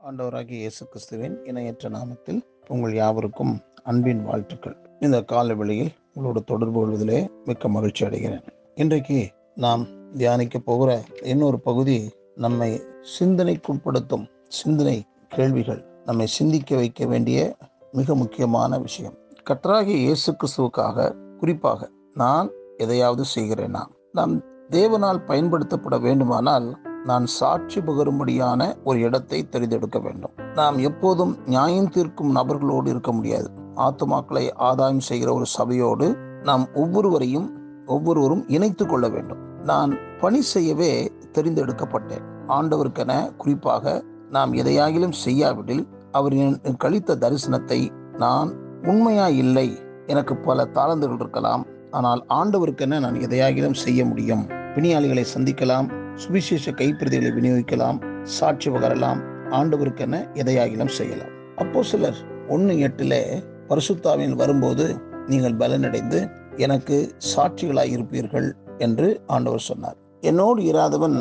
ஆண்டவராகிய இயேசு கிறிஸ்துவின் இணையற்ற நாமத்தில் உங்கள் யாவருக்கும் அன்பின் வாழ்த்துக்கள். இந்த கால வெளியில் உங்களோட தொடர்பு கொள்வதிலே மிக்க மகிழ்ச்சி அடைகிறேன். இன்றைக்கு நாம் தியானிக்க போகிற இன்னொரு பகுதி நம்மை சிந்தனைக்குட்படுத்தும் சிந்தனை கேள்விகள். நம்மை சிந்திக்க வைக்க வேண்டிய மிக முக்கியமான விஷயம். கற்றாகிய இயேசு கிறிஸ்துவுக்காக குறிப்பாக நான் எதையாவது செய்கிறேனா? நாம் தேவனால் பயன்படுத்தப்பட வேண்டுமானால் நான் சாட்சி பகரும்படியான ஒரு இடத்தை தெரிந்தெடுக்க வேண்டும். நாம் எப்போதும் நியாயம் தீர்க்கும் நபர்களோடு இருக்க முடியாது. ஆத்துமாக்களை ஆதாயம் செய்கிற ஒரு சபையோடு நாம் ஒவ்வொருவரையும் ஒவ்வொருவரும் இணைத்து கொள்ள வேண்டும். நான் பணி செய்யவே தெரிந்தெடுக்கப்பட்டேன். ஆண்டவருக்கென குறிப்பாக நாம் எதையாகிலும் செய்யாவிடில் அவர் கழித்த தரிசனத்தை நான் உண்மையா இல்லை. எனக்கு பல தாளந்துகள் இருக்கலாம். ஆனால் ஆண்டவருக்கென நான் எதையாகிலும் செய்ய முடியும். பிணியாளிகளை சந்திக்கலாம். சுவிசேஷ கைப்பிரதிகளை விநியோகிக்கலாம். சாட்சி பகரலாம் ஆண்டவருக்கென எதையாகிலும் செய்யலாம். அப்போ சிலர் ஒன்று எட்டில் பரிசுத்தாவின் வரும்போது நீங்கள் பலனடைந்து எனக்கு சாட்சிகளாய் இருப்பீர்கள் என்று ஆண்டவர் சொன்னார். என்னோடு இராதவன்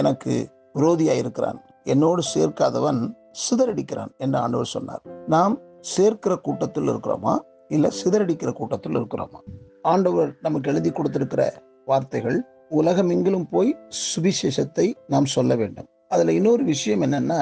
எனக்கு விரோதியாய் இருக்கிறான். என்னோடு சேர்க்காதவன் சிதறடிக்கிறான் என்று ஆண்டவர் சொன்னார். நாம் சேர்க்கிற கூட்டத்தில் இருக்கிறோமா? இல்லை சிதறடிக்கிற கூட்டத்தில் இருக்கிறோமா? ஆண்டவர் நமக்கு எழுதி கொடுத்திருக்கிற வார்த்தைகள் உலகமெங்கிலும் போய் சுவிசேஷத்தை நாம் சொல்ல வேண்டும். அதுல இன்னொரு விஷயம் என்னன்னா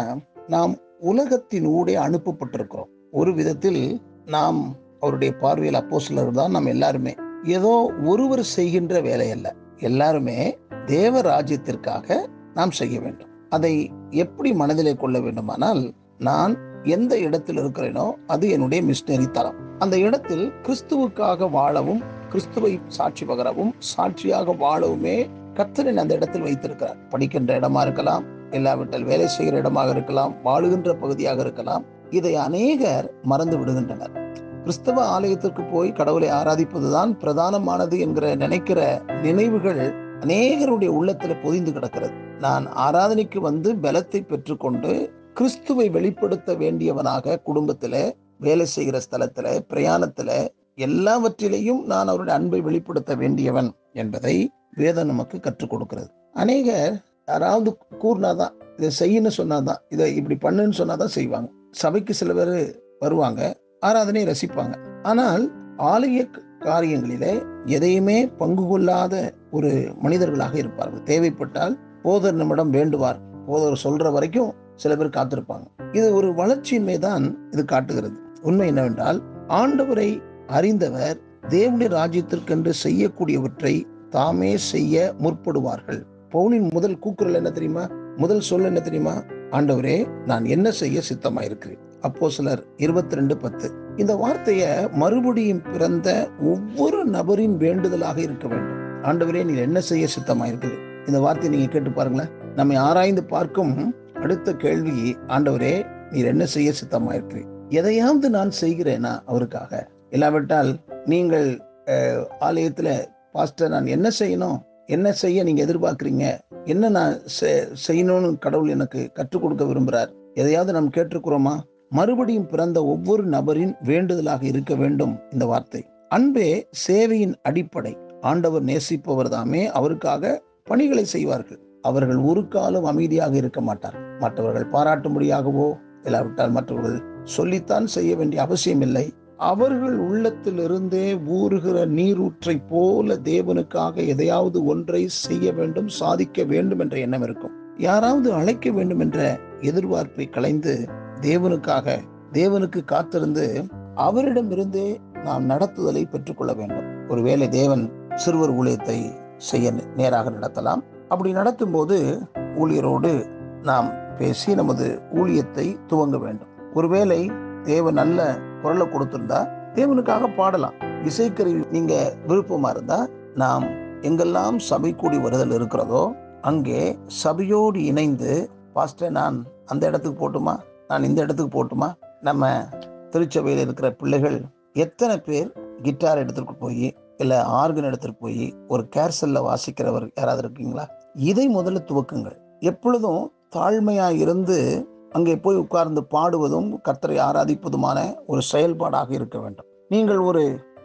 நாம் உலகத்தின் ஊடே அனுப்பப்பட்டிருக்கிறோம். ஒரு விதத்தில் நாம் அவருடைய பார்வையில் அப்போ சிலர் தான் நாம் எல்லாருமே. ஏதோ ஒருவர் செய்கின்ற வேலை அல்ல. எல்லாருமே தேவ ராஜ்யத்திற்காக நாம் செய்ய வேண்டும். அதை எப்படி மனதிலே கொள்ள வேண்டுமானால் நான் எந்த இடத்தில் இருக்கிறேனோ அது என்னுடைய மிஷினரி தளம். அந்த இடத்தில் கிறிஸ்துவுக்காக வாழவும் கிறிஸ்துவை சாட்சி பகரவும் சாட்சியாக வாழவுமே கத்தரின் அந்த இடத்தில் வைத்திருக்கிறார். படிக்கின்ற இடமா இருக்கலாம் இல்லாவிட்டால் வேலை செய்கிற இடமாக இருக்கலாம் வாழுகின்ற பகுதியாக இருக்கலாம் இதை அநேகர் மறந்து விடுகின்றனர். கிறிஸ்தவ ஆலயத்திற்கு போய் கடவுளை ஆராதிப்பதுதான் பிரதானமானது என்கிற நினைக்கிற நினைவுகள் அநேகருடைய உள்ளத்துல பொதிந்து கிடக்கிறது. நான் ஆராதனைக்கு வந்து பலத்தை பெற்றுக்கொண்டு கிறிஸ்துவை வெளிப்படுத்த வேண்டியவனாக குடும்பத்துல வேலை செய்கிற ஸ்தலத்துல பிரயாணத்துல எல்லாவற்றிலையும் நான் அவருடைய அன்பை வெளிப்படுத்த வேண்டியவன் என்பதை வேதம் நமக்கு கற்றுக் கொடுக்கிறது. அநேகர் யாராவது கூறினாதான் இதை செய்யணும் சொன்னாதான் இதை இப்படி பண்ணுன்னு சொன்னாதான் செய்வாங்க. சபைக்கு சில பேர் வருவாங்க ஆராதனையை ரசிப்பாங்க. ஆனால் ஆலய காரியங்களிலே எதையுமே பங்கு கொள்ளாத ஒரு மனிதர்களாக இருப்பார்கள். தேவைப்பட்டால் போதர் நம்மிடம் வேண்டுவார். போதர் சொல்ற வரைக்கும் சில பேர் காத்திருப்பாங்க. இது ஒரு வளர்ச்சியின்மை தான் இது காட்டுகிறது. உண்மை என்னவென்றால் ஆண்டவரை அறிந்தவர் தேவனுடைய ராஜ்யத்திற்கென்று செய்யக்கூடியவற்றை தாமே செய்ய முற்படுவார்கள். பவுனின் முதல் கூக்குரல் என்ன தெரியுமா? முதல் சொல் என்ன தெரியுமா? ஆண்டவரே நான் என்ன செய்ய சித்தமாயிருக்கிறேன்? அப்போ சிலர் இருபத்தி ரெண்டு பத்து. இந்த வார்த்தைய மறுபடியும் பிறந்த ஒவ்வொரு நபரின் வேண்டுதலாக இருக்க வேண்டும். ஆண்டவரே நீ என்ன செய்ய சித்தமாயிருக்குது இந்த வார்த்தையை நீங்க கேட்டு பாருங்களேன். நம்மை ஆராய்ந்து பார்க்கும் அடுத்த கேள்வி ஆண்டவரே நீர் என்ன செய்ய சித்தமாயிருக்கிறேன் எதையாவது நான் செய்கிறேனா அவருக்காக? இல்லாவிட்டால் நீங்கள் ஆலயத்தில் பாஸ்டர் நான் என்ன செய்யணும்? என்ன செய்ய நீங்கள் எதிர்பார்க்குறீங்க? என்ன நான் செய்யணும்னு கடவுள் எனக்கு கற்றுக் கொடுக்க விரும்புகிறார் எதையாவது நாம் கேட்டிருக்கிறோமா? மறுபடியும் பிறந்த ஒவ்வொரு நபரின் வேண்டுதலாக இருக்க வேண்டும் இந்த வார்த்தை. அன்பே சேவையின் அடிப்படை. ஆண்டவர் நேசிப்பவர் தாமே அவருக்காக பணிகளை செய்வார்கள். அவர்கள் ஒரு காலம் அமைதியாக இருக்க மாட்டார். மற்றவர்கள் பாராட்டும்படியாகவோ இல்லாவிட்டால் மற்றவர்கள் சொல்லித்தான் செய்ய வேண்டிய அவசியம் இல்லை அவர்கள் உள்ளத்திலிருந்தே ஊறுகிற நீரூற்றை போல தேவனுக்காக எதையாவது ஒன்றை செய்ய வேண்டும் சாதிக்க வேண்டும் என்ற எண்ணம் இருக்கும். யாராவது அழைக்க வேண்டும் என்ற எதிர்பார்ப்பை கலைந்து தேவனுக்காக தேவனுக்கு காத்திருந்து அவரிடமிருந்தே நாம் நடத்துதலை பெற்றுக்கொள்ள வேண்டும். ஒருவேளை தேவன் சிறுவர் ஊழியத்தை செய்ய நேராக நடத்தலாம். அப்படி நடத்தும் போது ஊழியரோடு நாம் பேசி நமது ஊழியத்தை துவங்க வேண்டும். ஒருவேளை தேவன் நல்ல குரலை கொடுத்திருந்தா தேவனுக்காக பாடலாம். இசைக்கருவி நீங்க விருப்பமா இருந்தா நாம் எங்கெல்லாம் சபை கூடி வருதல் இருக்கிறதோ அங்கே சபையோடு இணைந்து பாஸ்டர் நான் அந்த இடத்துக்கு போட்டுமா? நான் இந்த இடத்துக்கு போட்டுமா? நம்ம திருச்சபையில் இருக்கிற பிள்ளைகள் எத்தனை பேர் கிட்டார் எடுத்துட்டு போய் இல்லை ஆர்கன் எடுத்துட்டு போய் ஒரு கேர்சல்ல வாசிக்கிறவர் யாராவது இருக்கீங்களா? இதை முதல்ல துவக்குங்கள். எப்பொழுதும் தாழ்மையா இருந்து அங்கே போய் உட்கார்ந்து பாடுவதும் கர்த்தரை ஆராதிப்பதுமான ஒரு செயல்பாடாக இருக்க வேண்டும். நீங்கள் ஒரு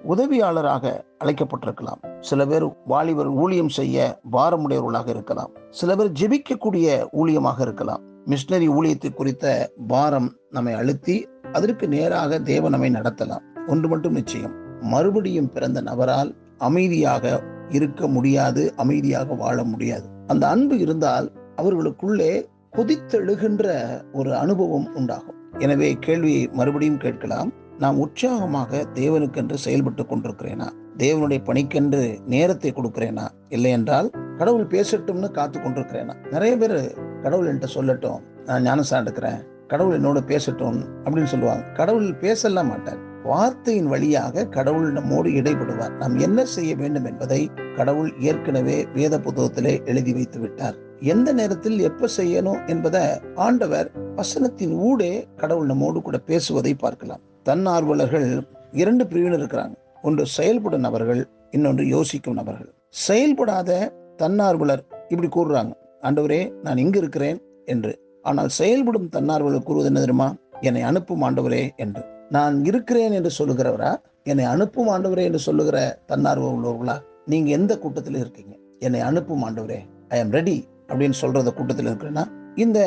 உதவியாளராக அழைக்கப்பட்டிருக்கலாம். சில பேர் வாலிபர் ஊழியம் செய்ய பாரமுடையவர்களாக இருக்கலாம். சில பேர் ஜெபிக்கக்கூடிய ஊழியமாக இருக்கலாம். மிஷினரி ஊழியத்தை குறித்த பாரம் நம்மை அழுத்தி அதற்கு நேராக தேவ நம்மை நடத்தலாம். ஒன்று மட்டும் நிச்சயம். மறுபடியும் பிறந்த நபரால் அமைதியாக இருக்க முடியாது அமைதியாக வாழ முடியாது. அந்த அன்பு இருந்தால் அவர்களுக்குள்ளே கொதித்தெழுகின்ற ஒரு அனுபவம் உண்டாகும். எனவே கேள்வியை மறுபடியும் கேட்கலாம். நாம் உற்சாகமாக தேவனுக்கென்று செயல்பட்டு கொண்டிருக்கிறேனா? தேவனுடைய பணிக்கென்று நேரத்தை கொடுக்கிறேனா? இல்லை என்றால் கடவுள் பேசட்டும்னு காத்து கொண்டிருக்கிறேனா? நிறைய பேர் கடவுள் என்கிட்ட சொல்லட்டும் நான் ஞானசா எடுக்கிறேன் கடவுள் என்னோட பேசட்டும் அப்படின்னு சொல்லுவாங்க. கடவுள் பேசலாம் மாட்டார். வார்த்தையின் வழியாக கடவுள் நம்மோடு இடைபடுவார். நாம் என்ன செய்ய வேண்டும் என்பதை கடவுள் ஏற்கனவே வேத புத்தகத்திலே எழுதி வைத்து விட்டார் எந்த நேரத்தில் எப்ப செய்யணும் என்பதை ஆண்டவர் வசனத்தின் ஊடே கடவுள் நம்மோடு கூட பேசுவதை பார்க்கலாம். தன்னார்வலர்கள் இரண்டு பிரிவினர் இருக்கிறாங்க. ஒன்று செயல்படும் நபர்கள் இன்னொன்று யோசிக்கும் நபர்கள். செயல்படாத தன்னார்வலர் இப்படி கூறுறாங்க. ஆண்டவரே நான் இங்கு இருக்கிறேன் என்று. ஆனால் செயல்படும் தன்னார்வலர் கூறுவது என்ன தெரியுமா? என்னை அனுப்பும் ஆண்டவரே என்று. நான் இருக்கிறேன் என்று சொல்லுகிறவரா? என்னை அனுப்பும் ஆண்டவரே என்று சொல்லுகிற தன்னார்வ உள்ளவர்களா? நீங்க எந்த கூட்டத்தில் இருக்கீங்க? என்னை அனுப்பும் ஆண்டவரே ஐ எம் ரெடி அப்படின்னு சொல்றத கூட்டத்தில் இருக்கிறேன்னா இந்த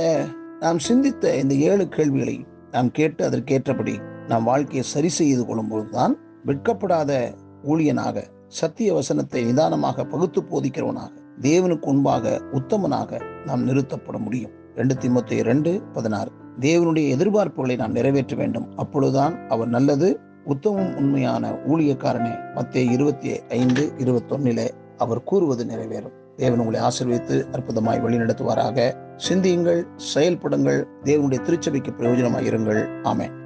நாம் சிந்தித்த இந்த ஏழு கேள்விகளை நாம் கேட்டு அதற்கேற்றபடி நாம் வாழ்க்கையை சரி செய்து கொள்ளும்போதுதான் வெட்கப்படாத ஊழியனாக சத்திய வசனத்தை நிதானமாக பகுத்து போதிக்கிறவனாக தேவனுக்கு முன்பாக உத்தமனாக நாம் நிறுத்தப்பட முடியும். ரெண்டு திமுத்தி ரெண்டு பதினாறு. தேவனுடைய எதிர்பார்ப்புகளை நாம் நிறைவேற்ற வேண்டும். அப்பொழுதுதான் அவர் நல்லது உத்தமம் உண்மையான ஊழியக்காரனே. மத்திய இருபத்தி ஐந்து இருபத்தொன்னிலே அவர் கூறுவது நிறைவேறும். தேவன் உங்களை ஆசிர்வித்து அற்புதமாய் வழிநடத்துவாராக. சிந்தியுங்கள் செயல்படுங்கள். தேவனுடைய திருச்சபைக்கு பிரயோஜனமாய் இருங்கள் ஆமேன்.